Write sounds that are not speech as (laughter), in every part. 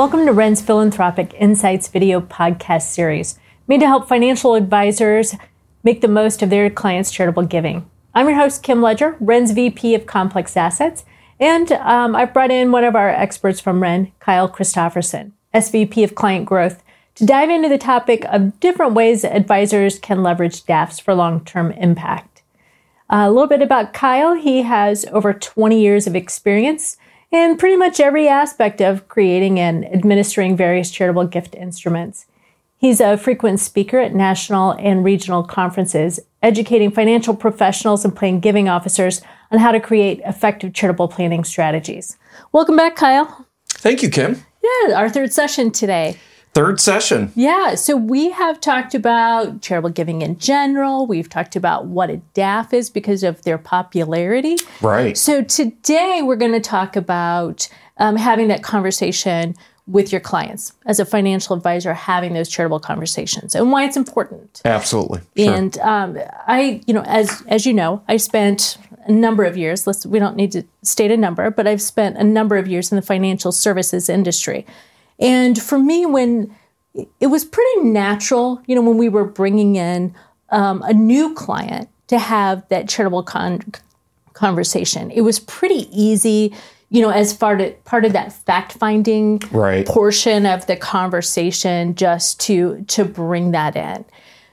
Welcome to Ren's Philanthropic Insights video podcast series, made to help financial advisors make the most of their clients' charitable giving. I'm your host, Kim Ledger, Ren's VP of Complex Assets, and um, I've brought in one of our experts from Ren, Kyle Christopherson, SVP of Client Growth, to dive into the topic of different ways advisors can leverage DAFs for long term impact. Uh, a little bit about Kyle. He has over 20 years of experience in pretty much every aspect of creating and administering various charitable gift instruments. He's a frequent speaker at national and regional conferences, educating financial professionals and plan giving officers on how to create effective charitable planning strategies. Welcome back, Kyle. Thank you, Kim. Yeah, our third session today. Third session. Yeah, so we have talked about charitable giving in general. We've talked about what a DAF is because of their popularity. Right. So today we're going to talk about um, having that conversation with your clients as a financial advisor, having those charitable conversations and why it's important. Absolutely. Sure. And um, I, you know, as as you know, I spent a number of years. Let's we don't need to state a number, but I've spent a number of years in the financial services industry. And for me, when it was pretty natural, you know, when we were bringing in um, a new client to have that charitable con- conversation, it was pretty easy, you know, as far to part of that fact finding right. portion of the conversation, just to to bring that in.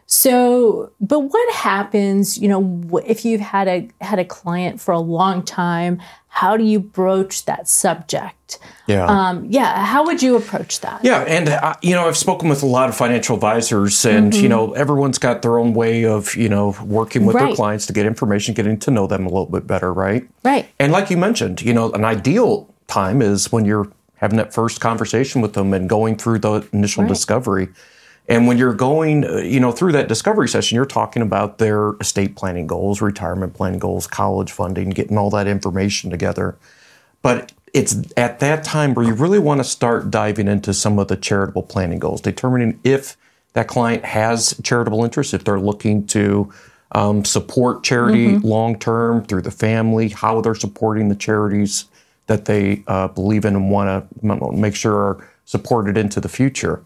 So, but what happens, you know, if you've had a had a client for a long time, how do you broach that subject? Yeah. Um, yeah. How would you approach that? Yeah. And, uh, you know, I've spoken with a lot of financial advisors, and, mm-hmm. you know, everyone's got their own way of, you know, working with right. their clients to get information, getting to know them a little bit better, right? Right. And like you mentioned, you know, an ideal time is when you're having that first conversation with them and going through the initial right. discovery and when you're going, uh, you know, through that discovery session, you're talking about their estate planning goals, retirement planning goals, college funding, getting all that information together. But it's at that time where you really want to start diving into some of the charitable planning goals, determining if that client has charitable interests, if they're looking to um, support charity mm-hmm. long term through the family, how they're supporting the charities that they uh, believe in and want to make sure are supported into the future.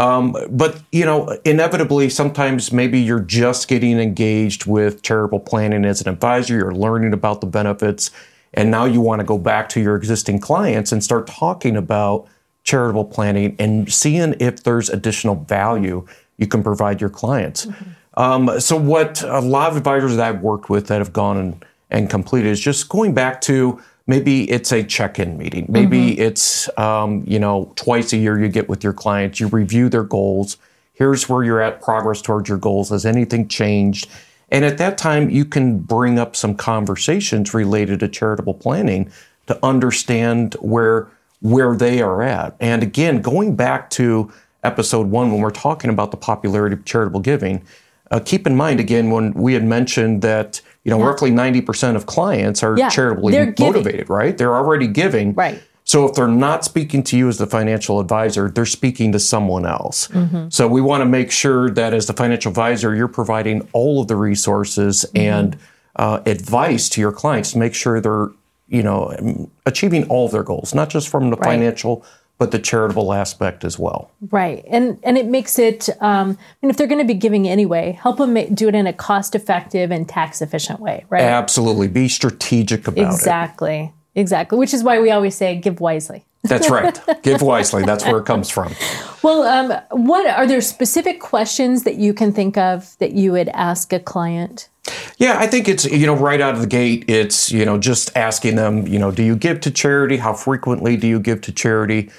Um, but you know, inevitably, sometimes maybe you're just getting engaged with charitable planning as an advisor. You're learning about the benefits, and now you want to go back to your existing clients and start talking about charitable planning and seeing if there's additional value you can provide your clients. Mm-hmm. Um, so, what a lot of advisors that I've worked with that have gone and, and completed is just going back to Maybe it's a check-in meeting. Maybe mm-hmm. it's um, you know twice a year you get with your clients, you review their goals. Here's where you're at, progress towards your goals. Has anything changed? And at that time, you can bring up some conversations related to charitable planning to understand where where they are at. And again, going back to episode one when we're talking about the popularity of charitable giving, uh, keep in mind again when we had mentioned that you know yeah. roughly 90% of clients are yeah, charitably motivated, right? They're already giving. Right. So if they're not speaking to you as the financial advisor, they're speaking to someone else. Mm-hmm. So we want to make sure that as the financial advisor, you're providing all of the resources mm-hmm. and uh, advice to your clients to make sure they're you know achieving all of their goals, not just from the right. financial but the charitable aspect as well. Right, and and it makes it. Um, and if they're going to be giving anyway, help them make, do it in a cost-effective and tax-efficient way. Right. Absolutely, be strategic about exactly. it. Exactly, exactly. Which is why we always say, give wisely. That's right. (laughs) give wisely. That's where it comes from. Well, um, what are there specific questions that you can think of that you would ask a client? Yeah, I think it's, you know, right out of the gate, it's, you know, just asking them, you know, do you give to charity? How frequently do you give to charity?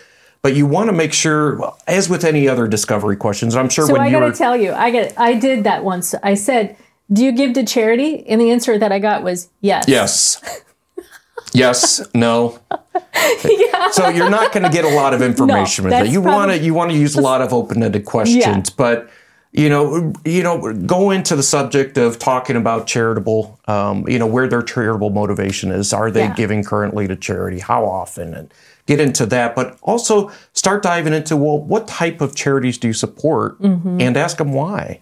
but you want to make sure, as with any other discovery questions, I'm sure so when I got to tell you, I get, I did that once. I said, "Do you give to charity?" And the answer that I got was yes. Yes. yes. No. (laughs) yeah. So you're not going to get a lot of information no, with it. You want to you want to use a lot of open-ended questions, yeah. but you know, you know, go into the subject of talking about charitable, um, you know, where their charitable motivation is. Are they yeah. giving currently to charity? How often? And get into that, but also start diving into well, what type of charities do you support, mm-hmm. and ask them why.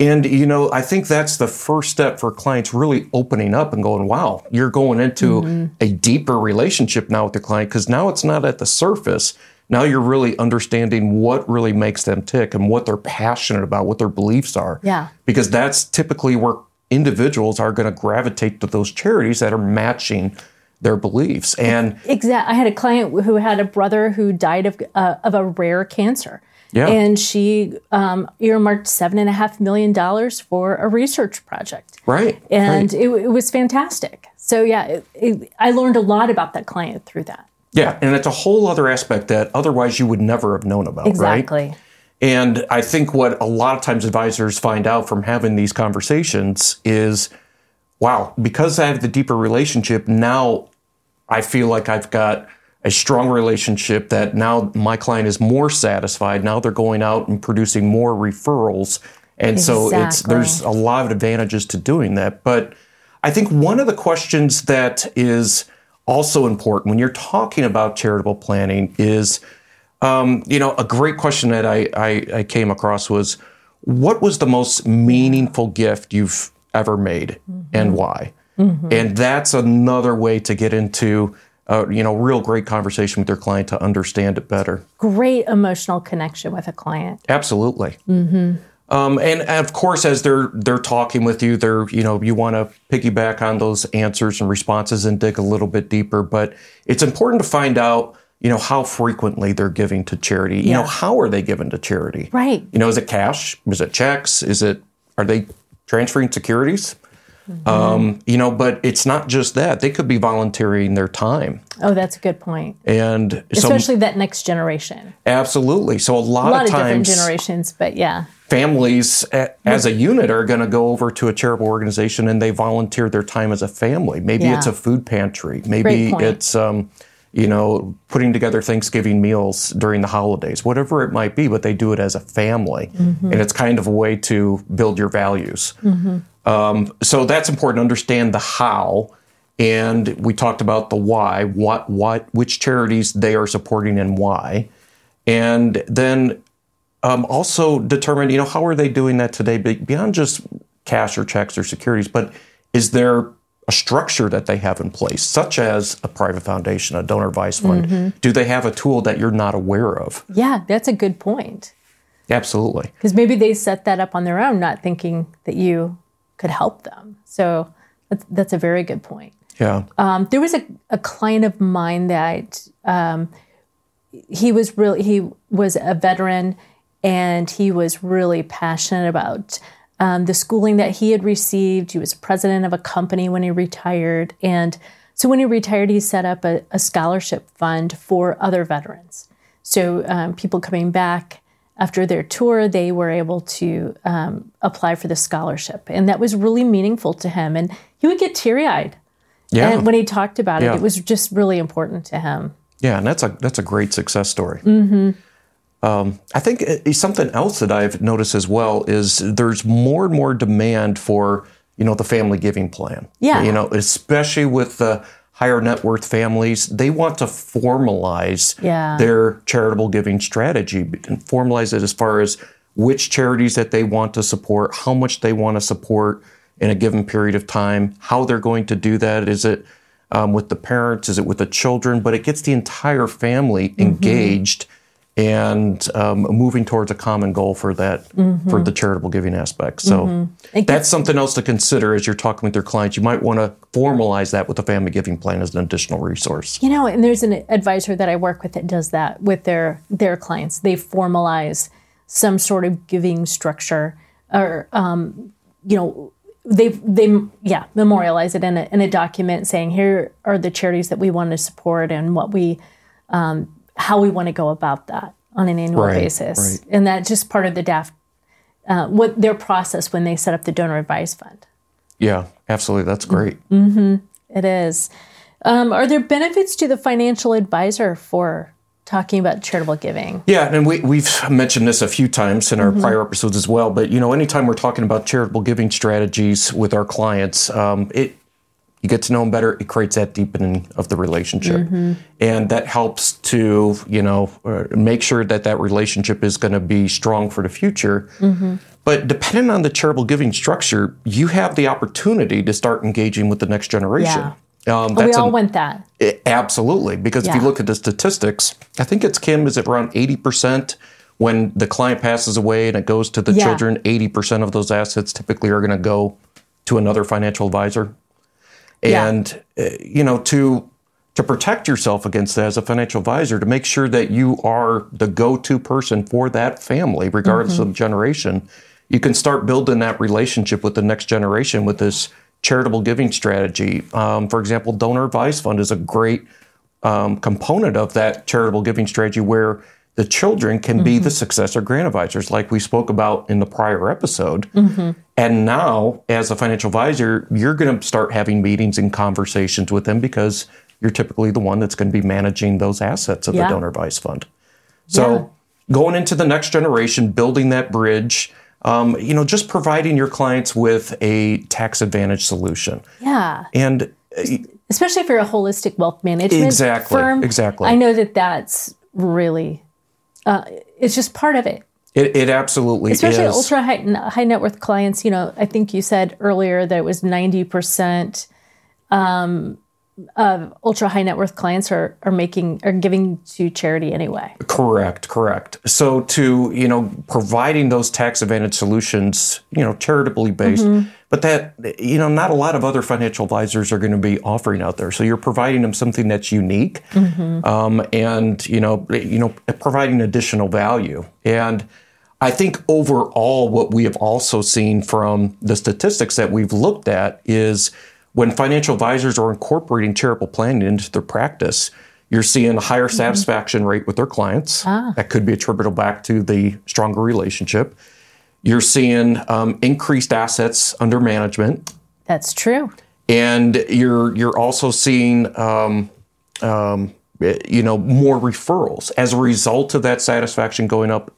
And you know, I think that's the first step for clients really opening up and going, "Wow, you're going into mm-hmm. a deeper relationship now with the client because now it's not at the surface. Now you're really understanding what really makes them tick and what they're passionate about, what their beliefs are. Yeah. Because that's typically where individuals are going to gravitate to those charities that are matching their beliefs. And exactly, I had a client who had a brother who died of uh, of a rare cancer. Yeah. And she um, earmarked seven and a half million dollars for a research project. right. And right. it, it was fantastic. So yeah, it, it, I learned a lot about that client through that. Yeah, and it's a whole other aspect that otherwise you would never have known about, right? Exactly. And I think what a lot of times advisors find out from having these conversations is wow, because I have the deeper relationship, now I feel like I've got a strong relationship that now my client is more satisfied. Now they're going out and producing more referrals. And so it's there's a lot of advantages to doing that. But I think one of the questions that is also important when you're talking about charitable planning is um, you know, a great question that I, I, I came across was what was the most meaningful gift you've ever made and why? And that's another way to get into, uh, you know, real great conversation with your client to understand it better. Great emotional connection with a client. Absolutely. Um, and of course, as they're they're talking with you, they're you know you want to piggyback on those answers and responses and dig a little bit deeper. But it's important to find out you know how frequently they're giving to charity. You know how are they given to charity? Right. You know, is it cash? Is it checks? Is it are they transferring securities? Mm-hmm. Um, you know, but it's not just that. They could be volunteering their time, Oh, that's a good point. and so Especially that next generation. absolutely. So a lot, A lot of of different times generations, but yeah. families a- as a unit are going to go over to a charitable organization and they volunteer their time as a family. Maybe Yeah. it's a food pantry. Maybe it's um, you know putting together Thanksgiving meals during the holidays, whatever it might be. But they do it as a family, Mm-hmm. and it's kind of a way to build your values. Um, so that's important to understand the how. And we talked about the why, what, what, which charities they are supporting and why, and then um, also determine, you know, how are they doing that today beyond just cash or checks or securities, but is there a structure that they have in place, such as a private foundation, a donor advised fund? Do they have a tool that you're not aware of? Yeah, that's a good point. Absolutely. Because maybe they set that up on their own, not thinking that you could help them. So that's, that's a very good point. Yeah. Um, there was a, a client of mine that um, he was really he was a veteran and he was really passionate about um, the schooling that he had received. He was president of a company when he retired, and so when he retired, he set up a, a scholarship fund for other veterans. So um, people coming back after their tour, they were able to um, apply for the scholarship, and that was really meaningful to him. And he would get teary eyed. Yeah. And when he talked about Yeah. it, it was just really important to him. Yeah, and that's a that's a great success story. Mm-hmm. Um, I think uh, something else that I've noticed as well is there's more and more demand for you know the family giving plan. Yeah. you know, especially with the higher net worth families, they want to formalize Yeah. their charitable giving strategy and formalize it as far as which charities that they want to support, how much they want to support in a given period of time, how they're going to do that. Is it um, with the parents? Is it with the children? But it gets the entire family engaged and um, moving towards a common goal for that for the charitable giving aspect. So It that's something else to consider as you're talking with your clients. You might want to formalize that with a family giving plan as an additional resource. You know, and there's an advisor that I work with that does that with their their clients. They formalize some sort of giving structure, or um, you know, they they yeah memorialize it in a in a document saying here are the charities that we want to support and what we um, how we want to go about that on an annual Right, basis, right. and that's just part of the DAF. Uh, what their process when they set up the donor advised fund. Yeah, absolutely. That's great. It is. Um, are there benefits to the financial advisor for talking about charitable giving? Yeah, and we, we've mentioned this a few times in our prior episodes as well. But you know, anytime we're talking about charitable giving strategies with our clients, um, it you get to know them better. It creates that deepening of the relationship, and that helps to you know uh, make sure that that relationship is going to be strong for the future. But depending on the charitable giving structure, you have the opportunity to start engaging with the next generation. Yeah. Um, we all an- want that. it- absolutely, because if you look at the statistics, I think it's Kim. Is it around eighty percent when the client passes away and it goes to the Yeah. children? Eighty percent of those assets typically are going to go to another financial advisor, Yeah. and uh, you know to to protect yourself against that as a financial advisor, to make sure that you are the go-to person for that family, regardless Mm-hmm. of generation, you can start building that relationship with the next generation with this charitable giving strategy. Um, for example, donor advice fund is a great um, component of that charitable giving strategy where the children can be the successor grant advisors, like we spoke about in the prior episode. And now, as a financial advisor, you're going to start having meetings and conversations with them because you're typically the one that's going to be managing those assets of Yeah. the donor advice fund. So, going into the next generation, building that bridge, um, you know, just providing your clients with a tax advantage solution. Yeah. And uh, Especially if you're a holistic wealth management Exactly, firm. exactly. I know that that's really, uh, it's just part of it. it, it absolutely is. especially is. ultra high, high net worth clients. You know, I think you said earlier that it was ninety percent um, of ultra high net worth clients are are making are giving to charity anyway. Correct, correct. So to, you know, providing those tax advantage solutions, you know, charitably based, but that, you know, not a lot of other financial advisors are going to be offering out there. So you're providing them something that's unique, mm-hmm. um, and you know, you know, providing additional value. And I think overall, what we have also seen from the statistics that we've looked at is when financial advisors are incorporating charitable planning into their practice, you're seeing a higher mm-hmm. satisfaction rate with their clients. Ah. That could be attributable back to the stronger relationship. You're seeing um, increased assets under management, That's true. and you're you're also seeing um, um, you know more referrals as a result of that satisfaction going up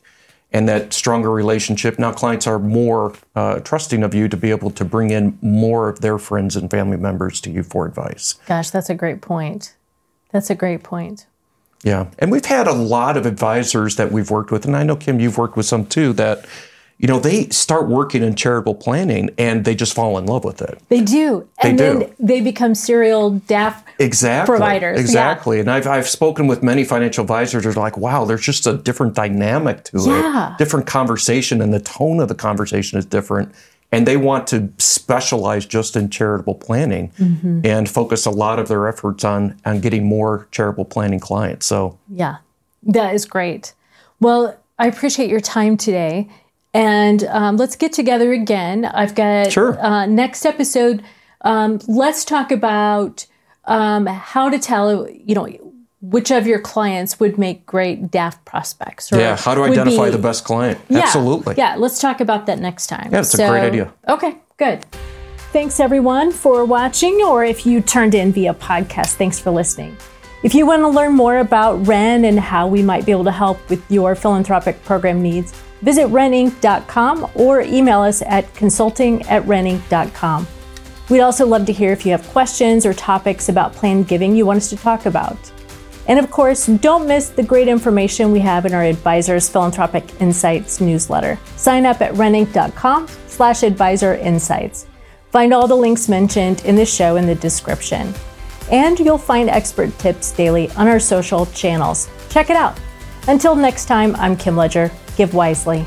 and that stronger relationship. Now clients are more uh, trusting of you to be able to bring in more of their friends and family members to you for advice. Gosh, that's a great point. That's a great point. Yeah. And we've had a lot of advisors that we've worked with, and I know, Kim, you've worked with some too, that, you know, they start working in charitable planning and they just fall in love with it. They do, and They then do. they become serial DAF. Exactly. Providers, yeah. Exactly. And I've, I've spoken with many financial advisors who are like, wow, there's just a different dynamic to Yeah. it, different conversation, and the tone of the conversation is different. And they want to specialize just in charitable planning Mm-hmm. and focus a lot of their efforts on, on getting more charitable planning clients. So, Yeah, that is great. Well, I appreciate your time today. And um, let's get together again. I've got Sure. uh, next episode. Um, let's talk about um, how to tell, you know, which of your clients would make great DAF prospects. Yeah, how to identify be- the best client? Yeah, Absolutely. Yeah, let's talk about that next time. Yeah, it's a great idea. Okay, good. Thanks everyone for watching, or if you turned in via podcast, thanks for listening. If you want to learn more about Ren and how we might be able to help with your philanthropic program needs, visit reninc.com or email us at consulting at reninc.com. We'd also love to hear if you have questions or topics about planned giving you want us to talk about. And of course, don't miss the great information we have in our Advisors Philanthropic Insights newsletter. Sign up at reninc.com slash advisor insights. Find all the links mentioned in the show in the description. And you'll find expert tips daily on our social channels. Check it out. Until next time, I'm Kim Ledger. Give wisely.